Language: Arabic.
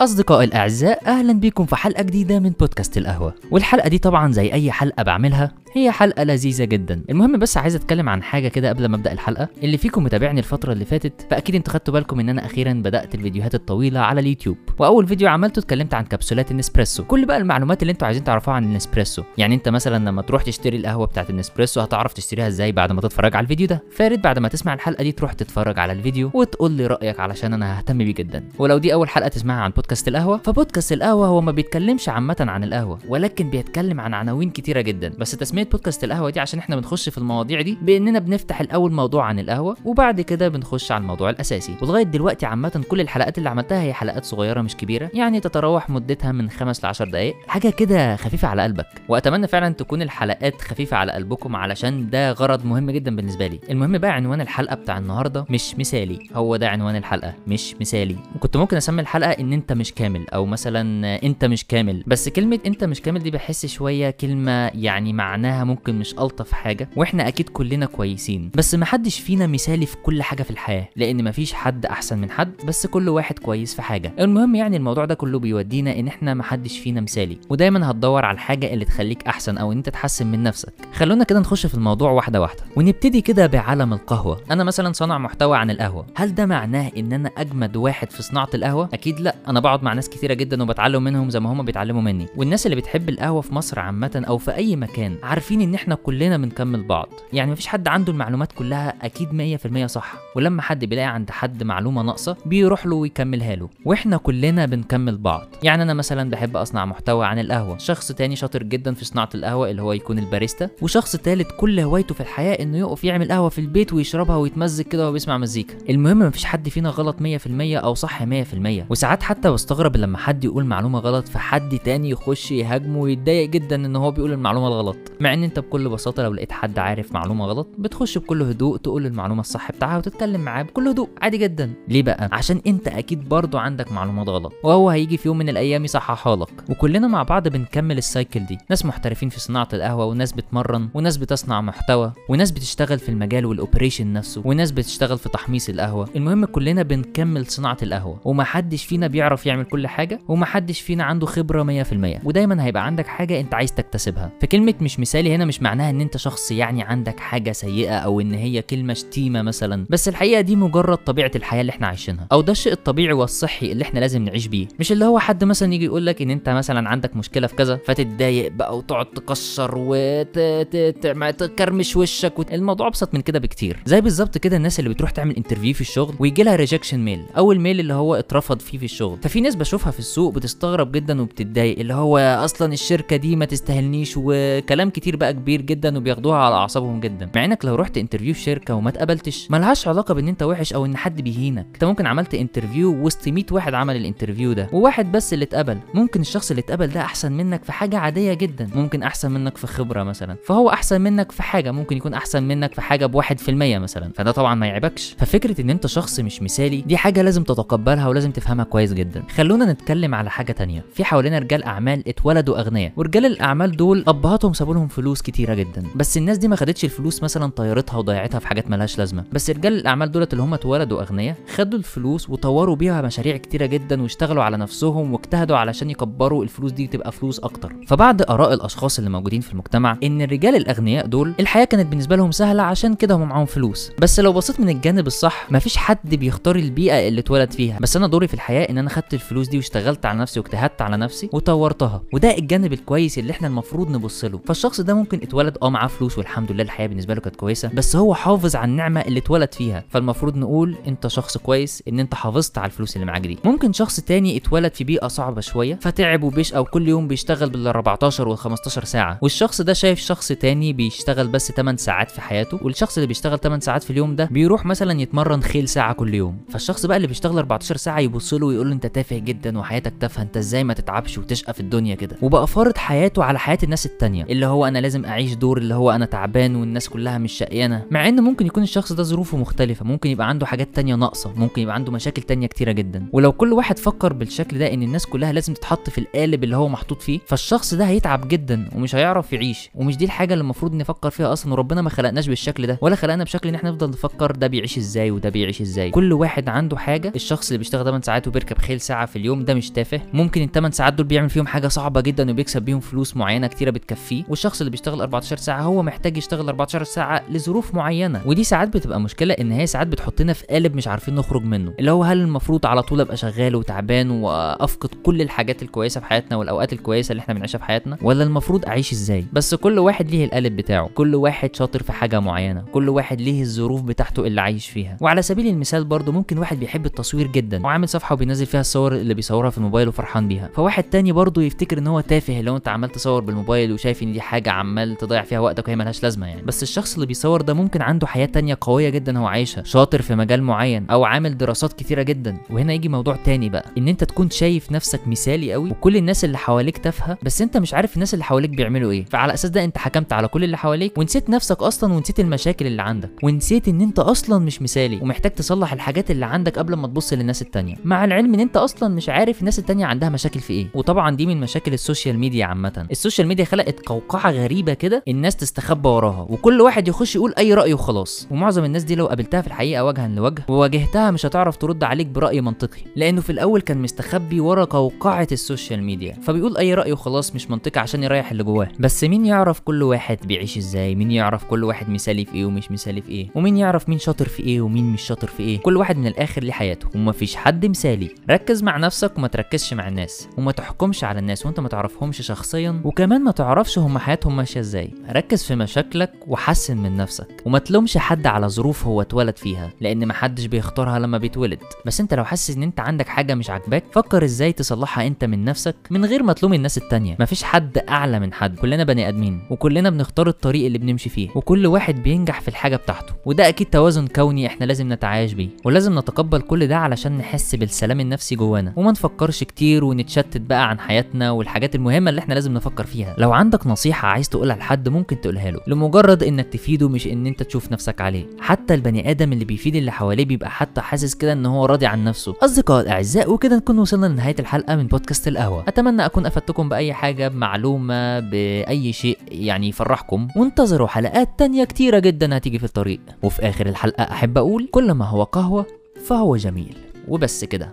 أصدقائي الأعزاء أهلا بكم في حلقة جديدة من بودكاست القهوة. والحلقة دي طبعا زي أي حلقة بعملها هي حلقة لذيذة جدا. المهم بس عايز أتكلم عن حاجة كده قبل ما أبدأ الحلقة. اللي فيكم متابعني الفترة اللي فاتت فأكيد أنتوا خدتوا بالكم إن أنا أخيرا بدأت الفيديوهات الطويلة على اليوتيوب. وأول فيديو عملته اتكلمت عن كبسولات النسبريسو. كل بقى المعلومات اللي أنتوا عايزين تعرفوها عن النسبريسو. يعني أنت مثلا لما تروح تشتري القهوة بتاعت النسبريسو هتعرف تشتريها إزاي بعد ما تتفرج على الفيديو ده. فارد بعد ما تسمع الحلقة دي تروح تتفرج على الفيديو وتقول لي رأيك علشان أنا ههتم بيه جدا. ولو دي أول حلقة تسمعها عن بودكاست القهوة فبودكاست القهوة هو ما بيتكلمش عامة عن القهوة ولكن بيتكلم عن عناوين كتيرة جدا. بس تسمية بودكاست القهوة دي عشان إحنا بنخش في المواضيع دي بإننا بنفتح الأول موضوع عن القهوة وبعد كده بنخش على الموضوع الأساسي. ولغاية دلوقتي عامة كل الحلقات اللي عملتها هي حلقات صغيرة مش كبيرة يعني تتراوح مدتها من 5 ل 10 دقائق حاجة كده خفيفة على قلبك. وأتمنى فعلا تكون الحلقات خفيفة على قلبكم علشان ده غرض مهم جدا بالنسبة لي. المهم بقى عنوان الحلقة بتاع النهاردة مش مثالي. هو ده عنوان الحلقة مش مثالي. وكنت ممكن أسمي الحلقة إن أنت مش كامل أو مثلا أنت مش كامل. بس كلمة أنت مش كامل دي بحس شوية كلمة يعني معناها ممكن مش ألطف حاجة وإحنا أكيد كلنا كويسين. بس محدش فينا مثالي في كل حاجة في الحياة لأن مفيش حد أحسن من حد بس كل واحد كويس في حاجة. المهم يعني الموضوع ده كله بيودينا إن إحنا محدش فينا مثالي. ودايما هتدور على الحاجة اللي تخليك أحسن أو إن أنت تحسن من نفسك. خلونا كده نخش في الموضوع واحدة واحدة. ونبتدي كده بعالم القهوة. أنا مثلا صانع محتوى عن القهوة. هل ده معناه إن أنا أجمد واحد في صناعة القهوة؟ أكيد لأ. أنا بقعد مع ناس كتيرة جدا وبتعلم منهم زي ما هم بيتعلموا مني. والناس اللي بتحب القهوة في مصر عامة أو في أي مكان عارفين إن إحنا كلنا بنكمل بعض. يعني مفيش حد عنده المعلومات كلها أكيد 100% صح. ولما حد بيلاقي عند حد معلومة ناقصة بيروح له ويكملها له. وإحنا كلنا بنكمل بعض. يعني أنا مثلا بحب أصنع محتوى عن القهوة. شخص تاني شاطر جدا في صناعة القهوة اللي هو يكون الباريستا. وشخص تالت كل هوايته في الحياة إنه يقف يعمل قهوة في البيت ويشربها ويتمزج كده وهو بيسمع مزيكا. المهم مفيش حد فينا غلط 100% أو صح 100% وساعات حتى بستغرب لما حد يقول معلومة غلط فحد تاني يخش يهاجمه ويتضايق جدا إن هو بيقول المعلومة الغلط. مع إن أنت بكل بساطة لو لقيت حد عارف معلومة غلط بتخش بكل هدوء تقول المعلومة الصح بتاعها وتتكلم معاه بكل هدوء. عادي جدا. ليه بقى؟ عشان أنت أكيد برضو عندك معلومات غلط وهو هيجي في يوم من الأيام يصححها لك. وكلنا مع بعض بنكمل ال cycle دي. ناس محترفين في صناعة القهوة وناس بتمرن وناس بتصنع محتوى وناس بتشتغل في المجال وال operation نفسه وناس بتشتغل في تحميص القهوة. المهم كلنا بنكمل صناعة القهوة ومحدش فينا بيعرف يعمل كل حاجة ومحدش فينا عنده خبرة 100% ودايما هيبقى عندك حاجة أنت عايز تكتسبها. فكلمة مش مثالي هنا مش معناها إن أنت شخص يعني عندك حاجة سيئة أو إن هي كلمة شتيمة مثلا. بس الحقيقة دي مجرد طبيعة الحياة اللي إحنا عايشينها. أو ده الشيء الطبيعي والصحي اللي إحنا لازم نعيش بيه. مش اللي هو حد مثلا يجي يقول لك إن أنت مثلا عندك مشكلة في كذا فتتضايق بقى وتقعد تكشر وتكرمش وشك وت... الموضوع أبسط من كده بكتير. زي بالظبط كده الناس اللي بتروح تعمل interview في الشغل ويجي لها rejection mail أو ال mail اللي هو اترفض فيه في الشغل. ففي ناس بشوفها في السوق بتستغرب جدا وبتتضايق اللي هو أصلا الشركة دي ما تستاهلنيش وكلام كتير بقى كبير جدا وبياخدوها على أعصابهم جدا. مع إنك لو رحت interview في شركة وما اتقبلتش ملهاش علاقة بإن أنت وحش أو إن حد بيهينك. أنت ممكن عملت interview وسط 100 واحد عمل ال interview ده وواحد بس اللي اتقبل. ممكن الشخص اللي اتقبل ده أحسن منك في حاجة عادية جدا. ممكن أحسن منك في خبرة مثلا. فهو أحسن منك في حاجة ممكن يكون أحسن منك في حاجة في المية مثلا. فده طبعا ما يعيبكش. ففكرة إن أنت شخص مش مثالي دي حاجة لازم تتقبلها ولازم تفهمها كويس جدا. خلونا نتكلم على حاجة تانية. في حوالينا رجال أعمال اتولدوا أغنياء ورجال الأعمال دول أبهاتهم سابوا لهم فلوس كتيرة جدا. بس الناس دي ما خدتش الفلوس مثلا طيرتها وضيعتها في حاجات ملهاش لازمة. بس رجال الأعمال دولت اللي هم اتولدوا أغنياء خدوا الفلوس وطوروا بيها مشاريع كتيرة جدا واشتغلوا على نفسهم واجتهدوا علشان يكبروا الفلوس دي تبقى فلوس أكتر. فبعد آراء الأشخاص اللي موجودين في المجتمع إن الرجال الأغنياء دول الحياة كانت بالنسبة لهم سهلة عشان كده هم معاهم فلوس. بس لو بصيت من الجانب الصح مفيش حد بيختار البيئة اللي اتولد فيها. بس أنا دوري في الحياة إن أنا خدت الفلوس دي واشتغلت على نفسي واجتهدت على نفسي وطورتها. وده الجانب الكويس اللي إحنا المفروض نبص له. فالشخص ده ممكن اتولد. آه معاه فلوس والحمد لله الحياة بالنسبة له كانت كويسة. بس هو حافظ على النعمة اللي اتولد فيها. فالمفروض نقول انت شخص كويس ان انت حافظت على الفلوس اللي معاك دي. ممكن شخص تاني اتولد في بيئة صعبة شوية فتعب وبيش أو كل يوم بيشتغل بال 14 وال 15 ساعة. والشخص ده شايف شخص تاني بيشتغل بس 8 ساعات في حياته والشخص اللي بيشتغل 8 ساعات في اليوم ده بيروح مثلا يتمرن خيل ساعة كل يوم. فالشخص بقى اللي بيشتغل 14 ساعة يبص له ويقول له انت تافه جدا وحياتك تافهة انت إزاي ما تتعبش وتشقى في الدنيا كده؟ وبقى فارض حياته على حياة الناس التانية اللي هو أنا لازم اعيش دور اللي هو أنا تعبان والناس كلها مش شقيانة. مع ان ممكن يكون الشخص ده ظروفه مختلفة ممكن يبقى عنده حاجات تانية ناقصة ممكن يبقى عنده مشاكل تانية كتيرة جدا. ولو كل واحد فكر بالشكل ده ان الناس كلها لازم تتحط في القالب اللي هو محطوط فيه فالشخص ده هيتعب جدا ومش هيعرف يعيش. ومش دي الحاجة اللي المفروض نفكر فيها أصلا وربنا ما خلقناش بالشكل ده ولا خلقنا بشكل ان إحنا نفضل نفكر ده بيعيش إزاي وده بيعيش إزاي. كل واحد عنده حاجة الشخص اللي بيشتغل 8 ساعات وبيركب خيل ساعة في اليوم ده مش تافه. ممكن ال 8 ساعات دول بيعمل فيهم حاجة صعبة جدا وبيكسب بيهم فلوس معينة كتيرة بتكفيه والشخص اللي بيشتغل 14 ساعة هو محتاج يشتغل 14 ساعة لظروف معينة. ودي ساعات بتبقى مشكلة إن هي ساعات بتحطنا في قالب مش عارفين نخرج منه. اللي هو هل المفروض على طول أبقى شغال وتعبان وأفقد كل الحاجات الكويسة في حياتنا والأوقات الكويسة اللي إحنا بنعيشها في حياتنا؟ ولا المفروض أعيش إزاي؟ بس كل واحد ليه القالب بتاعه. كل واحد شاطر في حاجة معينة. كل واحد ليه الظروف بتاعته اللي عايش فيها. وعلى سبيل المثال برضه ممكن واحد بيحب التصوير جدا وعامل صفحة وبينزل فيها الصور اللي بيصورها في الموبايل وفرحان بيها. فواحد تاني برضه يفتكر إن هو تافه لو أنت عمال تصور بالموبايل وشايف إن دي حاجة عمال تضيع فيها وقتك وهي ملهاش لازمة يعني. بس الشخص اللي بيصور ده ممكن عنده حياة تانية قوية جدا هو عايشها شاطر في مجال معين أو عامل دراسات كتيرة جدا. وهنا يجي موضوع تاني بقى إن أنت تكون شايف نفسك مثالي قوي وكل الناس اللي حواليك تافهة بس أنت مش عارف الناس اللي حواليك بيعملوا إيه. فعلى أساس ده أنت حكمت على كل اللي حواليك ونسيت نفسك أصلا ونسيت المشاكل اللي عندك. ونسيت إن أنت أصلا مش مثالي ومحتاج تصلح الحاجات اللي عندك قبل ما تبص للناس التانية. مع العلم إن أنت أصلا مش عارف الناس التانية عندها مشاكل في إيه. وطبعا دي من مشاكل ال social media عامة. ال social media خلقت قوقعة غريبة كده الناس تستخبى وراها وكل واحد يخش يقول أي رأي وخلاص. ومعظم الناس دي لو قابلتها في الحقيقة وجها لوجه وواجهتها مش هتعرف ترد عليك برأي منطقي لأنه في الأول كان مستخبي ورا قوقعة ال social media فبيقول أي رأي وخلاص مش منطقي عشان يريح اللي جواه. بس مين يعرف كل واحد بيعيش إزاي؟ مين يعرف كل واحد مثالي في إيه ومش مثالي في إيه؟ ومين يعرف مين شاطر في إيه ومين مش شاطر في إيه؟ كل واحد من الآخر ليه حياته ومفيش حد مثالي. ركز مع نفسك وما تركزش مع الناس وما تحكمش على الناس وأنت ما تعرفهمش شخصيا وكمان ما تعرفش هم حياتهم ماشية إزاي. ركز في مشاكلك وحسن من نفسك. وما تلومش حد على ظروف هو اتولد فيها لأن محدش بيختارها لما بيتولد. بس أنت لو حاسس إن أنت عندك حاجة مش عاجباك فكر إزاي تصلحها أنت من نفسك من غير ما تلوم الناس التانية. مفيش حد أعلى من حد. كلنا بني آدمين وكلنا بنختار الطريق اللي بنمشي فيه. وكل واحد بينجح في الحاجة بتاعته. وده أكيد توازن كوني إحنا لازم نتعايش بيه. ولازم نتقبل كل ده علشان نحس بالسلام النفسي جوانا. وما نفكرش كتير ونتشتت بقى عن حياتنا والحاجات المهمة اللي إحنا لازم نفكر فيها. لو عندك نصيحة عايز تقولها لحد ممكن تقولها له لمجرد إنك تفيده مش إن أنت تشوف نفسك عليه. حتى البني آدم اللي بيفيد اللي حواليه بيبقى حتى حاسس كده إن هو راضي عن نفسه. اصدقائي الاعزاء وكده نكون وصلنا لنهاية الحلقة من بودكاست القهوة. أتمنى أكون أفدتكم بأي حاجة بمعلومة بأي شيء يعني يفرحكم. وانتظروا حلقات تانية كتيرة جدا هتيجي في الطريق. وفي آخر الحلقة أحب أقول كل ما هو قهوة فهو جميل. وبس كده.